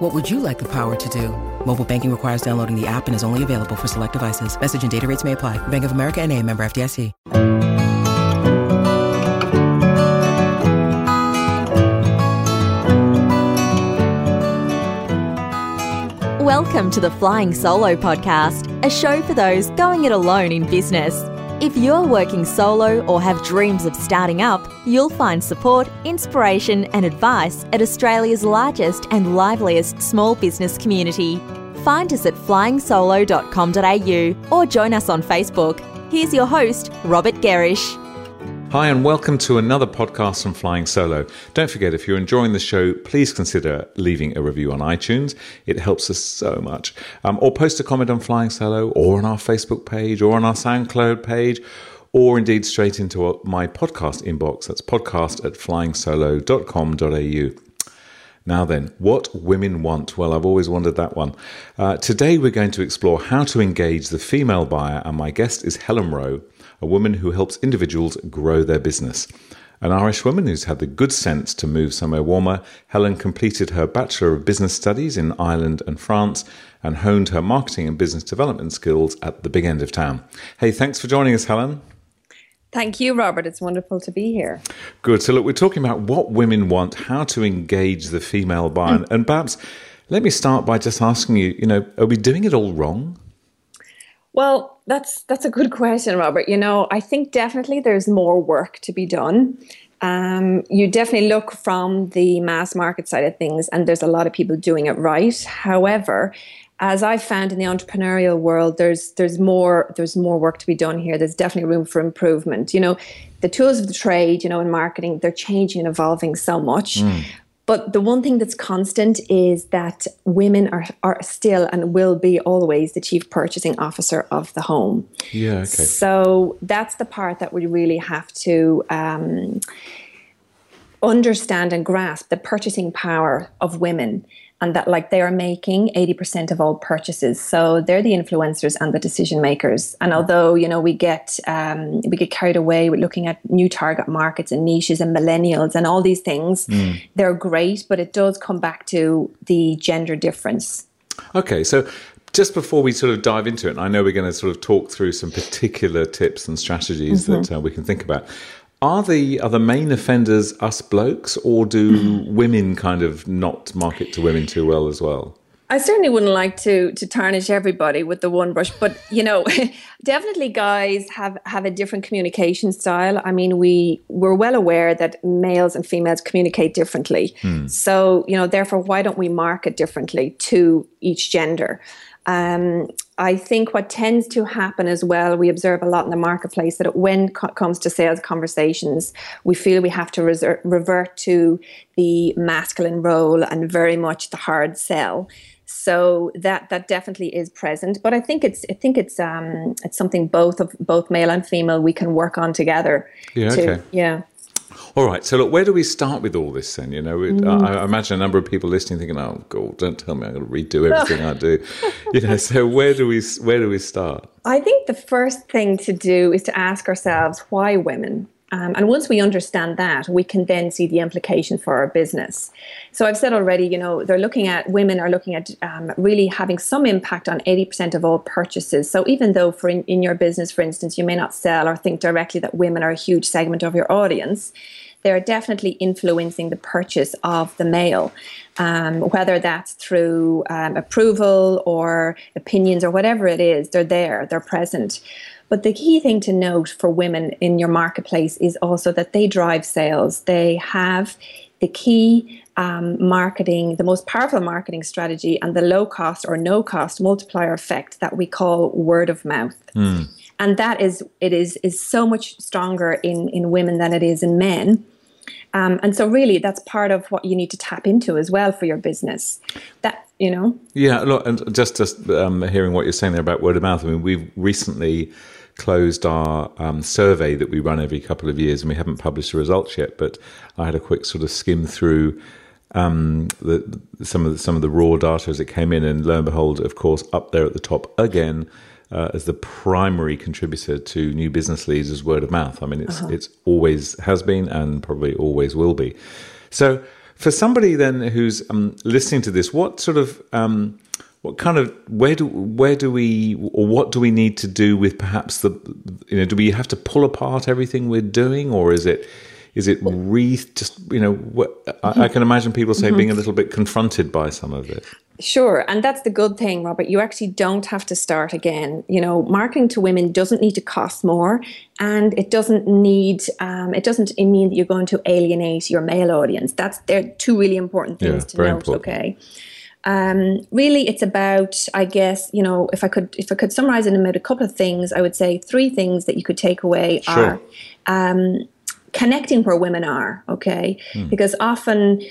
What would you like the power to do? Mobile banking requires downloading the app and is only available for select devices. Message and data rates may apply. Bank of America and a member FDIC. Welcome to the Flying Solo podcast, a show for those going it alone in business. If you're working solo or have dreams of starting up, you'll find support, inspiration, and advice at Australia's largest and liveliest small business community. Find us at flyingsolo.com.au or join us on Facebook. Here's your host, Robert Gerrish. Hi, and welcome to another podcast from Flying Solo. Don't forget, if you're enjoying the show, please consider leaving a review on iTunes. It helps us so much. Um, or post a comment on Flying Solo, or on our Facebook page, or on our SoundCloud page, or indeed straight into my podcast inbox. That's podcast at flyingsolo.com.au. Now then, what women want? Well, I've always wondered that one. Uh, today we're going to explore how to engage the female buyer, and my guest is Helen Roe a woman who helps individuals grow their business. An Irish woman who's had the good sense to move somewhere warmer, Helen completed her Bachelor of Business Studies in Ireland and France and honed her marketing and business development skills at the big end of town. Hey, thanks for joining us, Helen. Thank you, Robert. It's wonderful to be here. Good. So, look, we're talking about what women want, how to engage the female buyer. Mm. And perhaps let me start by just asking you, you know, are we doing it all wrong? Well, that's that's a good question, Robert. You know, I think definitely there's more work to be done. Um, you definitely look from the mass market side of things, and there's a lot of people doing it right. However, as I've found in the entrepreneurial world, there's there's more there's more work to be done here. There's definitely room for improvement. You know, the tools of the trade, you know, in marketing, they're changing and evolving so much. Mm. But the one thing that's constant is that women are, are still and will be always the chief purchasing officer of the home. Yeah, okay. So that's the part that we really have to um, understand and grasp the purchasing power of women and that like they are making 80% of all purchases so they're the influencers and the decision makers and although you know we get um, we get carried away with looking at new target markets and niches and millennials and all these things mm. they're great but it does come back to the gender difference okay so just before we sort of dive into it, and I know we're going to sort of talk through some particular tips and strategies mm-hmm. that uh, we can think about. Are the are the main offenders us blokes, or do women kind of not market to women too well as well? I certainly wouldn't like to to tarnish everybody with the one brush, but you know, definitely guys have have a different communication style. I mean, we we're well aware that males and females communicate differently. Hmm. So, you know, therefore why don't we market differently to each gender? Um, I think what tends to happen as well, we observe a lot in the marketplace that when it co- comes to sales conversations, we feel we have to reser- revert to the masculine role and very much the hard sell. So that that definitely is present, but I think it's I think it's um it's something both of both male and female we can work on together. Yeah. To, okay. Yeah. All right. So, look, where do we start with all this then? You know, mm. I, I, imagine a number of people listening thinking, "Oh God, don't tell me I'm going to redo everything I do." You know, so where do we where do we start? I think the first thing to do is to ask ourselves why women. Um, and once we understand that, we can then see the implication for our business. So I've said already, you know, they're looking at women are looking at um, really having some impact on 80% of all purchases. So even though for in, in your business, for instance, you may not sell or think directly that women are a huge segment of your audience, they're definitely influencing the purchase of the male, um, whether that's through um, approval or opinions or whatever it is. They're there, they're present. But the key thing to note for women in your marketplace is also that they drive sales. They have the key um, marketing, the most powerful marketing strategy, and the low cost or no cost multiplier effect that we call word of mouth. Mm. And that is it is is so much stronger in in women than it is in men. Um, and so, really, that's part of what you need to tap into as well for your business. That you know. Yeah, look, and just just um, hearing what you're saying there about word of mouth. I mean, we've recently closed our um, survey that we run every couple of years, and we haven't published the results yet. But I had a quick sort of skim through um, the, some of the, some of the raw data as it came in, and lo and behold, of course, up there at the top again. Uh, as the primary contributor to new business leads is word of mouth. I mean, it's uh-huh. it's always has been and probably always will be. So, for somebody then who's um, listening to this, what sort of um, what kind of where do where do we or what do we need to do with perhaps the you know do we have to pull apart everything we're doing or is it is it re just you know what, I, I, can imagine people say mm-hmm. being a little bit confronted by some of it Sure, and that's the good thing, Robert. You actually don't have to start again. You know, marketing to women doesn't need to cost more, and it doesn't need. Um, it doesn't mean that you're going to alienate your male audience. That's they're two really important things yeah, to note. Important. Okay. Um, really, it's about, I guess, you know, if I could, if I could summarize it in a couple of things, I would say three things that you could take away sure. are um, connecting where women are. Okay, hmm. because often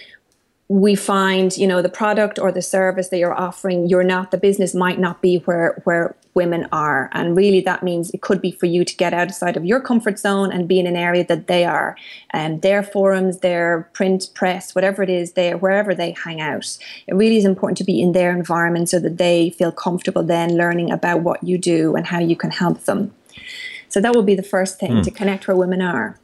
we find you know the product or the service that you're offering you're not the business might not be where where women are. And really that means it could be for you to get outside of your comfort zone and be in an area that they are. And um, their forums their print press whatever it is there wherever they hang out. It really is important to be in their environment so that they feel comfortable then learning about what you do and how you can help them. So that would be the first thing mm. to connect where women are.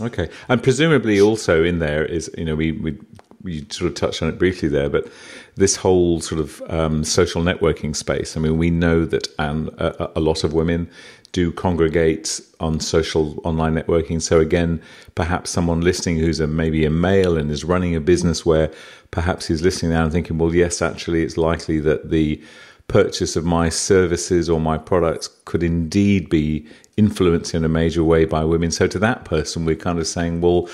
Okay, and presumably also in there is you know we we you sort of touched on it briefly there, but this whole sort of um, social networking space. I mean, we know that and a, a, lot of women do congregate on social online networking. So again, perhaps someone listening who's a, maybe a male and is running a business where perhaps he's listening now and thinking, well, yes, actually, it's likely that the purchase of my services or my products could indeed be influenced in a major way by women. So to that person, we're kind of saying, well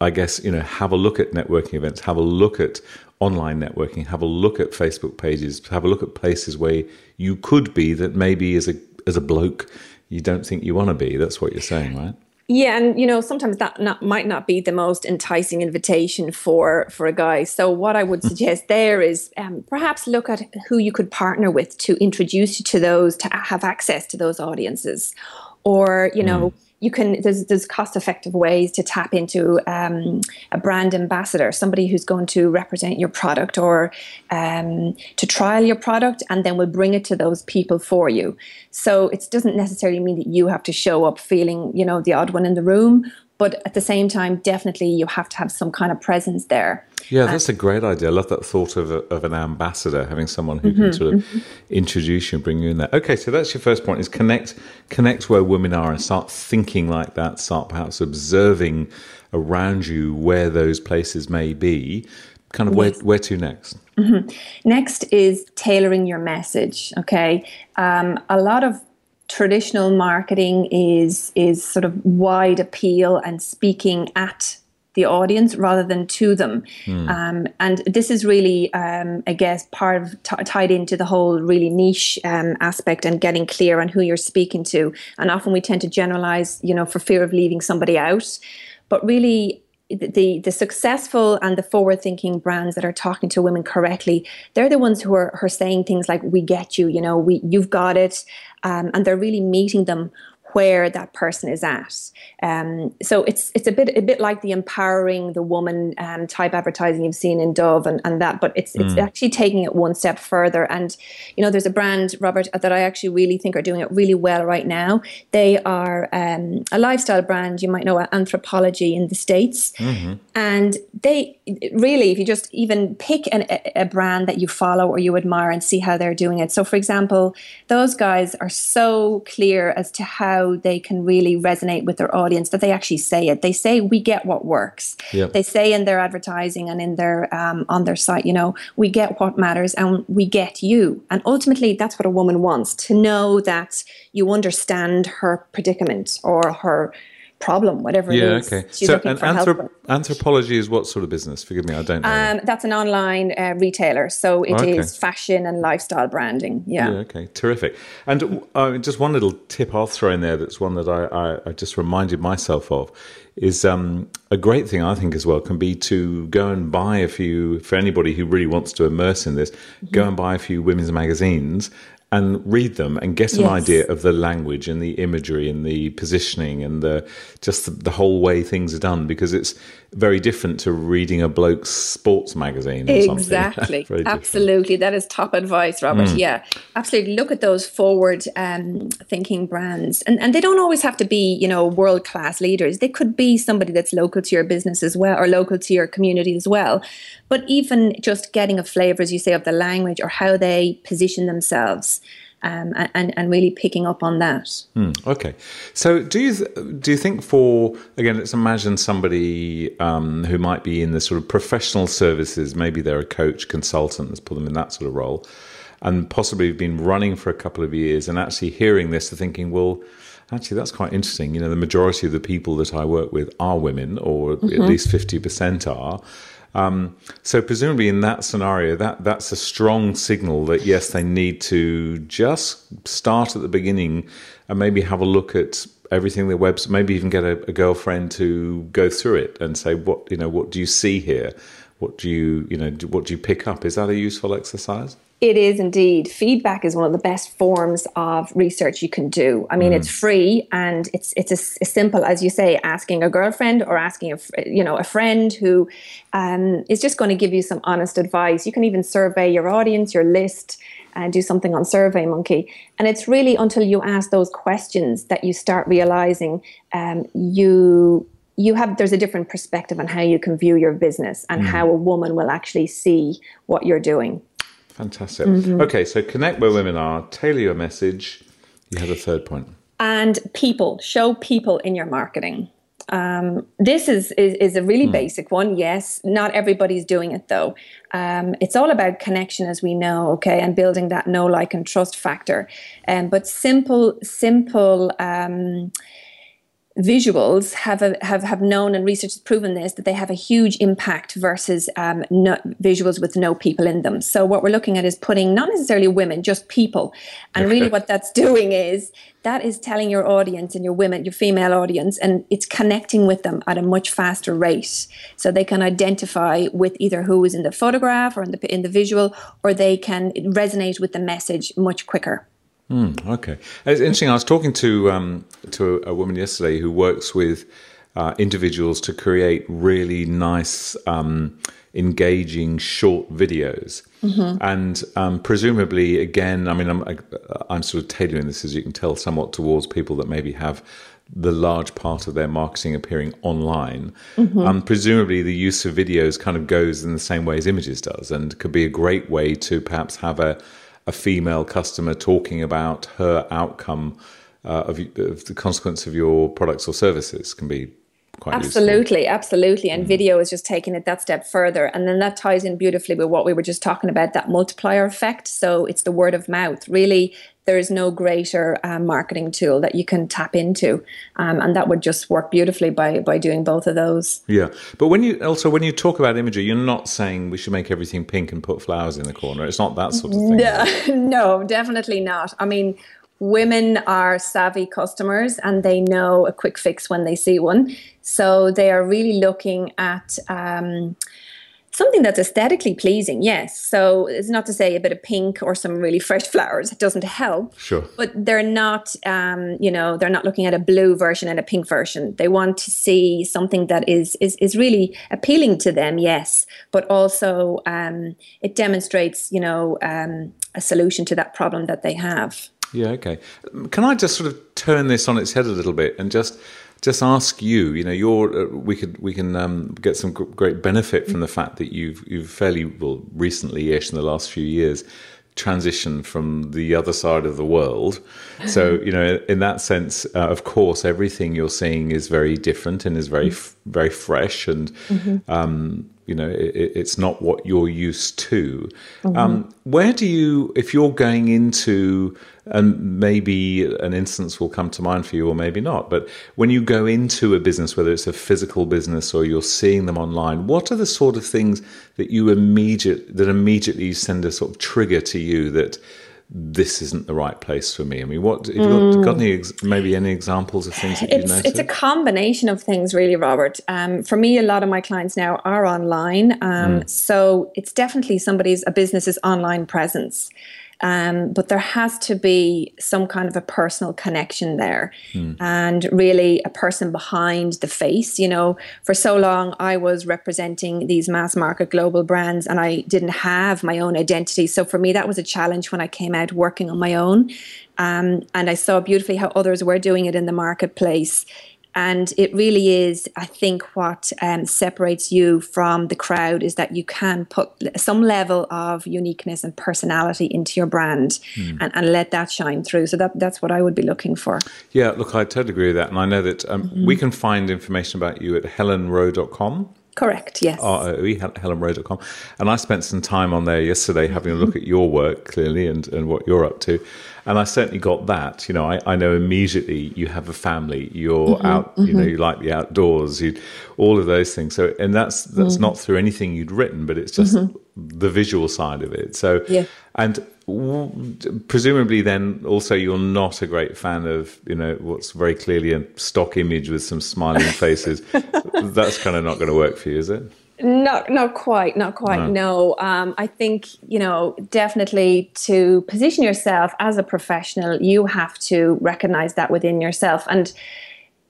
I guess, you know, have a look at networking events, have a look at online networking, have a look at Facebook pages, have a look at places where you could be that maybe as a as a bloke you don't think you want to be. That's what you're saying, right? Yeah, and you know sometimes that not, might not be the most enticing invitation for for a guy. So what I would suggest there is um, perhaps look at who you could partner with to introduce you to those to have access to those audiences, or you know. Mm you can there's there's cost effective ways to tap into um, a brand ambassador, somebody who's going to represent your product or um, to trial your product, and then will bring it to those people for you. So it doesn't necessarily mean that you have to show up feeling you know the odd one in the room, but at the same time, definitely you have to have some kind of presence there. Yeah, that's a great idea. I love that thought of, a, of an ambassador, having someone who mm-hmm, can sort of mm-hmm. introduce you and bring you in there. Okay, so that's your first point: is connect connect where women are and start thinking like that. Start perhaps observing around you where those places may be. Kind of yes. where where to next? Mm-hmm. Next is tailoring your message. Okay, um, a lot of traditional marketing is is sort of wide appeal and speaking at the audience rather than to them. Mm. Um, and this is really, um, I guess, part of t- tied into the whole really niche um, aspect and getting clear on who you're speaking to. And often we tend to generalize, you know, for fear of leaving somebody out. But really, the the successful and the forward thinking brands that are talking to women correctly they're the ones who are, are saying things like we get you you know we you've got it um, and they're really meeting them where that person is at. Um, so it's it's a bit a bit like the empowering the woman um, type advertising you've seen in Dove and, and that, but it's it's mm. actually taking it one step further. And you know, there's a brand, Robert, that I actually really think are doing it really well right now. They are um, a lifestyle brand. You might know Anthropologie in the states, mm-hmm. and they really, if you just even pick an, a brand that you follow or you admire and see how they're doing it. So, for example, those guys are so clear as to how how they can really resonate with their audience that they actually say it. They say we get what works. Yep. They say in their advertising and in their um, on their site, you know, we get what matters and we get you. And ultimately, that's what a woman wants to know that you understand her predicament or her problem, whatever yeah, it is. Okay. She's so, and anthrop- Anthropologie is what sort of business? Forgive me, I don't know. Um, that's an online uh, retailer. So it okay. is fashion and lifestyle branding. Yeah. yeah okay. Terrific. And uh, just one little tip I'll throw in there that's one that I, I, I just reminded myself of is um, a great thing I think as well can be to go and buy a few for anybody who really wants to immerse in this. Mm-hmm. Go and buy a few women's magazines and read them and get an Yes. idea of the language and the imagery and the positioning and the just the, the whole way things are done because it's very different to reading a bloke's sports magazine or something. Exactly. Very different. absolutely. That is top advice, Robert. Mm. Yeah, absolutely. Look at those forward um, thinking brands. And, and they don't always have to be, you know, world class leaders. They could be somebody that's local to your business as well or local to your community as well. But even just getting a flavor, as you say, of the language or how they position themselves. Um, and, and really picking up on that. Okay, so do you th- do you think for again, let's imagine somebody um, who might be in the sort of professional services, maybe they're a coach, consultant, let's put them in that sort of role, and possibly been running for a couple of years, and actually hearing this, and thinking, well, actually that's quite interesting. You know, the majority of the people that I work with are women, or at least fifty percent are. Um, so presumably in that scenario, that that's a strong signal that yes, they need to just start at the beginning and maybe have a look at everything their webs, maybe even get a, a girlfriend to go through it and say what you know, what do you see here? What do you you know, do- what do you pick up? Is that a useful exercise? It is indeed. Feedback is one of the best forms of research you can do. I mean, it's free and it's it's as, as simple as you say, asking a girlfriend or asking a you know a friend who um, is just going to give you some honest advice. You can even survey your audience, your list, and do something on SurveyMonkey. And it's really until you ask those questions that you start realizing um, you you have there's a different perspective on how you can view your business and how a woman will actually see what you're doing. Fantastic. Okay, so connect where women are, tailor your message. You had a third point. and people show people in your marketing um, this is, is is a really basic one yes not everybody's doing it though um, it's all about connection as we know okay and building that know like and trust factor um, but simple simple um, visuals have a, have have known and research has proven this that they have a huge impact versus um, no, visuals with no people in them. So what we're looking at is putting not necessarily women, just people, and really what that's doing is that is telling your audience and your women, your female audience, and it's connecting with them at a much faster rate, so they can identify with either who is in the photograph or in the in the visual, or they can resonate with the message much quicker. Okay, it's interesting. I was talking to um, to a woman yesterday who works with uh, individuals to create really nice, um, engaging short videos, and um, presumably, again, I mean, I'm I, I'm sort of tailoring this as you can tell, somewhat towards people that maybe have the large part of their marketing appearing online. Um, presumably, the use of videos kind of goes in the same way as images does, and could be a great way to perhaps have a a female customer talking about her outcome uh, of, of the consequence of your products or services can be quite useful. Absolutely, absolutely. And video is just taking it that step further. And then that ties in beautifully with what we were just talking about that multiplier effect. So it's the word of mouth. Really, there is no greater um, marketing tool that you can tap into. Um, and that would just work beautifully by, by doing both of those. Yeah, but when you also when you talk about imagery, you're not saying we should make everything pink and put flowers in the corner. It's not that sort of thing. No, no, definitely not. I mean, women are savvy customers and they know a quick fix when they see one. So they are really looking at um, something that's aesthetically pleasing, yes. So it's not to say a bit of pink or some really fresh flowers. It doesn't help. Sure. But they're not, um, you know, they're not looking at a blue version and a pink version. They want to see something that is is, is really appealing to them, yes. But also um, it demonstrates, you know, um, a solution to that problem that they have. Yeah, okay. Can I just sort of turn this on its head a little bit and just just ask you? You know, you're uh, we could we can um, get some great benefit from the fact that you've you've fairly well recently-ish in the last few years transitioned from the other side of the world. So you know, in that sense, uh, of course, everything you're seeing is very different and is very f- very fresh and. Um, you know, it, it's not what you're used to. Um, where do you, if you're going into, and maybe an instance will come to mind for you or maybe not, but when you go into a business, whether it's a physical business or you're seeing them online, what are the sort of things that you immediate that immediately send a sort of trigger to you that this isn't the right place for me? I mean, what have you got, got any ex- maybe any examples of things that you've It's noticed? it's a combination of things, really, Robert. Um, for me, a lot of my clients now are online, um, so it's definitely somebody's a business's online presence. Um, but there has to be some kind of a personal connection there mm. and really a person behind the face. You know, for so long I was representing these mass market global brands and I didn't have my own identity. So for me, that was a challenge when I came out working on my own. Um, and I saw beautifully how others were doing it in the marketplace and it really is, I think, what um, separates you from the crowd is that you can put some level of uniqueness and personality into your brand mm. and, and, let that shine through. So that, that's what I would be looking for. Yeah, look, I totally agree with that. And I know that um, mm-hmm. we can find information about you at helenroe.com. Correct, yes. R-O-E, helenroe.com. And I spent some time on there yesterday having a look at your work, clearly, and, and what you're up to. And I certainly got that. You know, I, I know immediately you have a family, you're mm-hmm, out, mm-hmm. you know, mm-hmm. you like the outdoors, you, all of those things. So, and that's, that's mm-hmm. not through anything you'd written, but it's just mm-hmm. The visual side of it. So, yeah. and presumably then also you're not a great fan of you know what's very clearly a stock image with some smiling faces that's kind of not going to work for you is it not not quite not quite no, no. Um, i think you know definitely to position yourself as a professional you have to recognize that within yourself and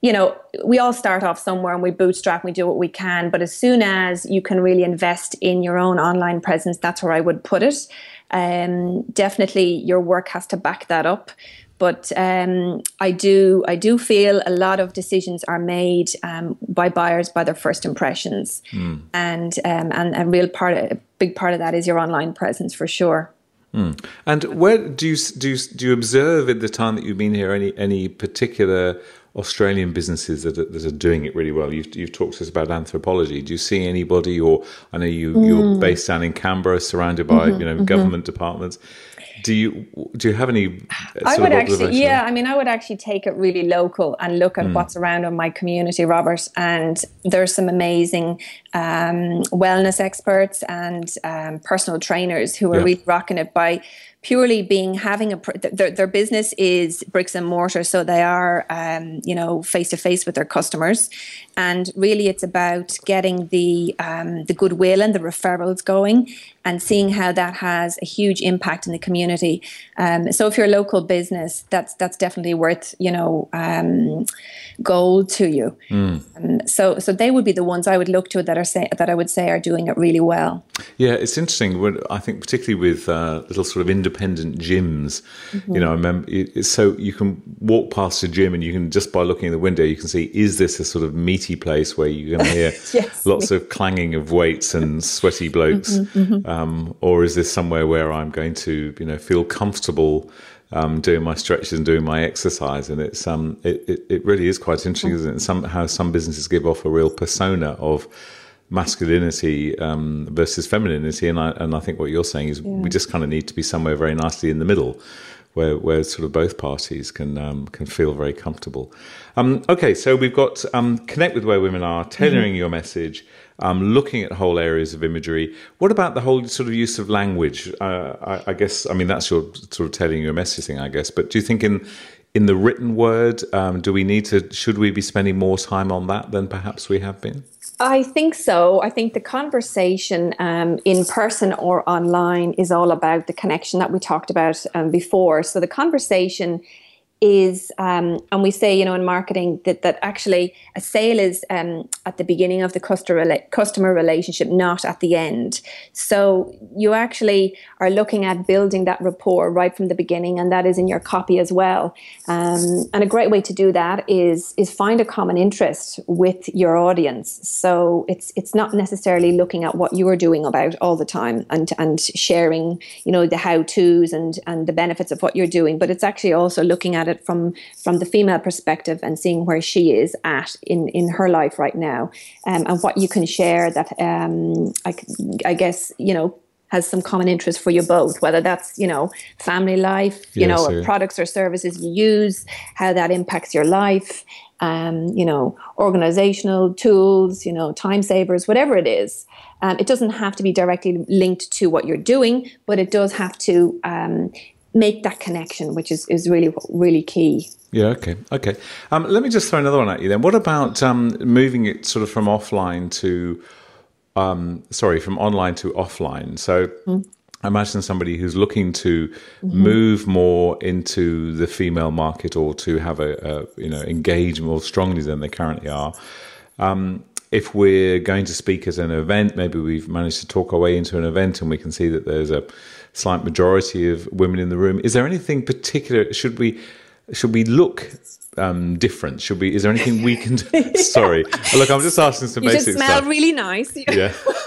you know, we all start off somewhere and we bootstrap and we do what we can. But as soon as you can really invest in your own online presence, that's where I would put it. Um, definitely, your work has to back that up. But um, I do, I do feel a lot of decisions are made um, by buyers by their first impressions, mm. and um, and a real part, a big part of that is your online presence for sure. Mm. And where do you do you, do you observe in the time that you've been here any any particular Australian businesses that are, that are doing it really well? You've, you've talked to us about Anthropologie. Do you see anybody, or I know you, mm. you're based down in Canberra, surrounded by mm-hmm, you know mm-hmm. government departments. Do you do you have any? I would actually, yeah. I mean, I would actually take it really local and look at mm. what's around in my community, Robert. And there's some amazing um, wellness experts and um, personal trainers who are yeah. really rocking it by purely being having a their, their business is bricks and mortar so they are um, you know face to face with their customers. And really it's about getting the um, the goodwill and the referrals going and seeing how that has a huge impact in the community. Um, so if you're a local business that's that's definitely worth you know um, gold to you. Mm. so so they would be the ones I would look to that are say that I would say are doing it really well. Yeah it's interesting. I think particularly with uh, little sort of independent independent gyms. Mm-hmm. You know, I remember it, so you can walk past a gym and you can just by looking in the window you can see is this a sort of meaty place where you can hear yes. lots of clanging of weights and sweaty blokes, mm-hmm, mm-hmm. Um, or is this somewhere where I'm going to you know feel comfortable? Um, doing my stretches and doing my exercise, and it's um, it, it, it really is quite interesting, mm-hmm. isn't it? Somehow some businesses give off a real persona of masculinity um, versus femininity. And I, and I think what you're saying is yeah. we just kind of need to be somewhere very nicely in the middle. Where, where sort of both parties can um, can feel very comfortable. Um, okay, so we've got um, connect with where women are, tailoring mm-hmm. your message, um, looking at whole areas of imagery. What about the whole sort of use of language? Uh, I, I, guess I mean that's your sort of tailoring your message thing, I guess. But do you think in in the written word, um, do we need to? Should we be spending more time on that than perhaps we have been? I think so. I think the conversation um, in person or online is all about the connection that we talked about um, before. So the conversation is, um, and we say, you know, in marketing that, that actually a sale is um, at the beginning of the customer customer relationship, not at the end. So you actually are looking at building that rapport right from the beginning, and that is in your copy as well. Um, and a great way to do that is is find a common interest with your audience. So it's it's not necessarily looking at what you are doing about all the time and and sharing, you know, the how tos and and the benefits of what you're doing, but it's actually also looking at it from from the female perspective and seeing where she is at in in her life right now, um, and what you can share that um, I, I guess you know has some common interest for you both, whether that's, you know, family life, you yes, know, products or services you use, how that impacts your life, um, you know, organizational tools, you know, time savers, whatever it is. Um, it doesn't have to be directly linked to what you're doing, but it does have to um, make that connection, which is, is really, really key. Yeah, okay, okay. Um, let me just throw another one at you then. What about um, moving it sort of from offline to, um, sorry, from online to offline? So, mm. imagine somebody who's looking to mm-hmm. move more into the female market or to have a, a, you know engage more strongly than they currently are. Um, if we're going to speak at an event, maybe we've managed to talk our way into an event and we can see that there's a slight majority of women in the room. Is there anything particular? Should we should we look um, different? Should we? Is there anything we can? do? Sorry, look, I'm just asking some you basic just smell stuff. really nice. yeah,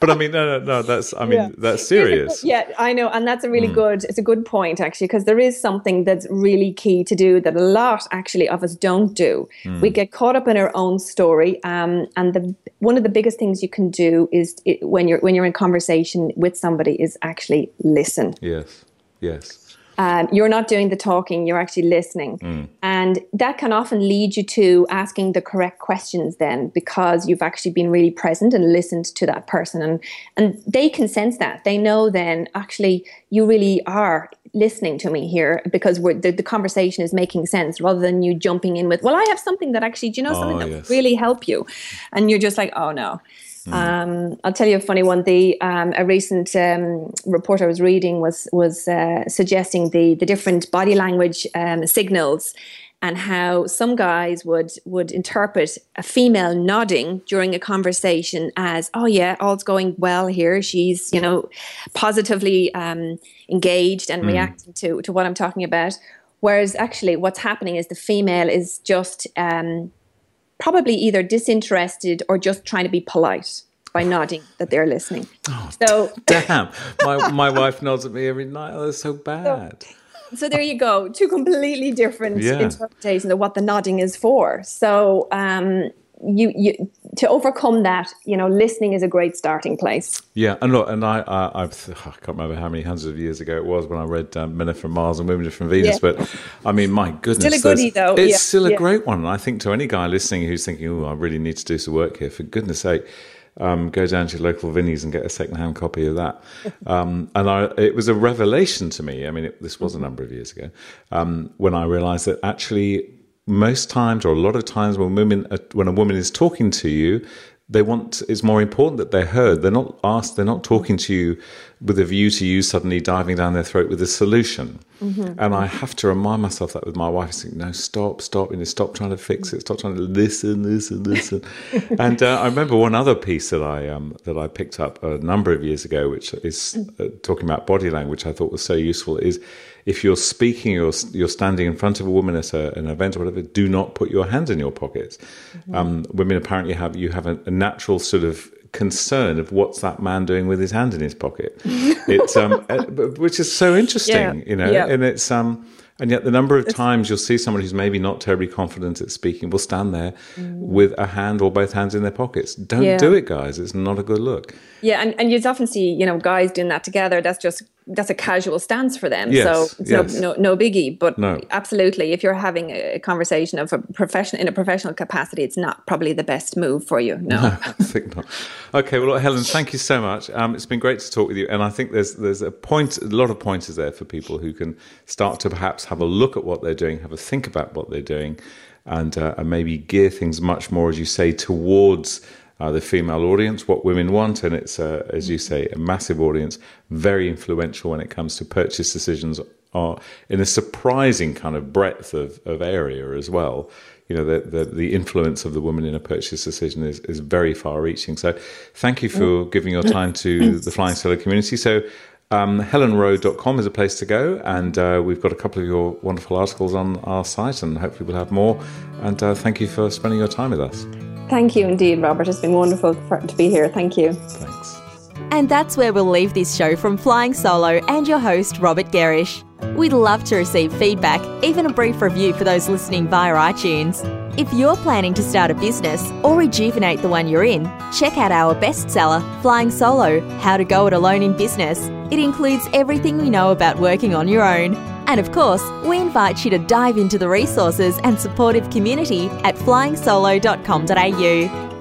but I mean, no, no, no. That's I mean, yeah. that's serious. Yeah, I know, and that's a really mm. good. It's a good point actually, because there is something that's really key to do that a lot actually of us don't do. Mm. We get caught up in our own story, um, and the one of the biggest things you can do is it, when you're when you're in conversation with somebody is actually listen. Yes. Yes. Um, you're not doing the talking, you're actually listening. Mm. And that can often lead you to asking the correct questions then because you've actually been really present and listened to that person. And, and they can sense that. They know then, actually, you really are listening to me here because the, the, conversation is making sense rather than you jumping in with, well, I have something that actually, do you know something oh, that yes. really help you? And you're just like, oh no. Mm. Um, I'll tell you a funny one. The um, a recent um, report I was reading was was uh, suggesting the the different body language um, signals and how some guys would would interpret a female nodding during a conversation as oh yeah all's going well here she's you know positively um, engaged and mm. reacting to to what I'm talking about whereas actually what's happening is the female is just um, probably either disinterested or just trying to be polite by nodding that they're listening. Oh, so damn, my my wife nods at me every night. Oh, that's so bad. So, so there you go, two completely different yeah. interpretations of what the nodding is for. So um, you you to overcome that, you know, listening is a great starting place. Yeah, and look, and I I, I've, I can't remember how many hundreds of years ago it was when I read um, Men Are from Mars and Women Are from Venus, yeah. but I mean, my goodness, still a goodie though. It's yeah. still a yeah. great one. And I think to any guy listening who's thinking, "Oh, I really need to do some work here," for goodness' sake. Um, go down to your local Vinnies and get a second-hand copy of that. Um, and I, it was a revelation to me. I mean, it, this was a number of years ago um, when I realised that actually most times or a lot of times when women when a woman is talking to you they want it's more important that they're heard. They're not asked they're not talking to you with a view to you suddenly diving down their throat with a solution. Mm-hmm. and i have to remind myself that with my wife saying no stop stop you know stop trying to fix it stop trying to listen listen listen. And uh, i remember one other piece that i um, that i picked up a number of years ago which is uh, talking about body language i thought was so useful is if you're speaking or you're standing in front of a woman at a, an event or whatever, do not put your hands in your pockets. Mm-hmm. Um, women apparently have you have a, a, natural sort of concern of what's that man doing with his hand in his pocket. it's um, uh, which is so interesting, yeah. you know, yeah. and it's um. And yet, the number of times you'll see someone who's maybe not terribly confident at speaking will stand there mm. with a hand or both hands in their pockets. Don't yeah. do it, guys. It's not a good look. Yeah, and, and you often see, you know, guys doing that together. That's just that's a casual stance for them. Yes, so yes. no, no, no biggie. But no. absolutely, if you're having a conversation of a profession in a professional capacity, it's not probably the best move for you. No, no I think not. Okay, well, Helen, thank you so much. Um, it's been great to talk with you, and I think there's there's a point, a lot of pointers there for people who can start to perhaps have a look at what they're doing, have a think about what they're doing, and uh, and maybe gear things much more, as you say, towards uh, the female audience, what women want, and it's, uh, as you say, a massive audience, very influential when it comes to purchase decisions, are in a surprising kind of breadth of, of area as well. You know, the, the, the influence of the woman in a purchase decision is, is very far reaching. So, thank you for giving your time to the Flying Solo community. So, um, helenroe.com is a place to go, and uh, we've got a couple of your wonderful articles on our site, and hopefully we'll have more. And uh, thank you for spending your time with us. Thank you indeed, Robert. It's been wonderful for, to be here. Thank you. Thanks. And that's where we'll leave this show from Flying Solo and your host, Robert Gerrish. We'd love to receive feedback, even a brief review for those listening via iTunes. If you're planning to start a business or rejuvenate the one you're in, check out our bestseller, Flying Solo How to Go It Alone in Business. It includes everything we know about working on your own. And of course, we invite you to dive into the resources and supportive community at flyingsolo.com.au.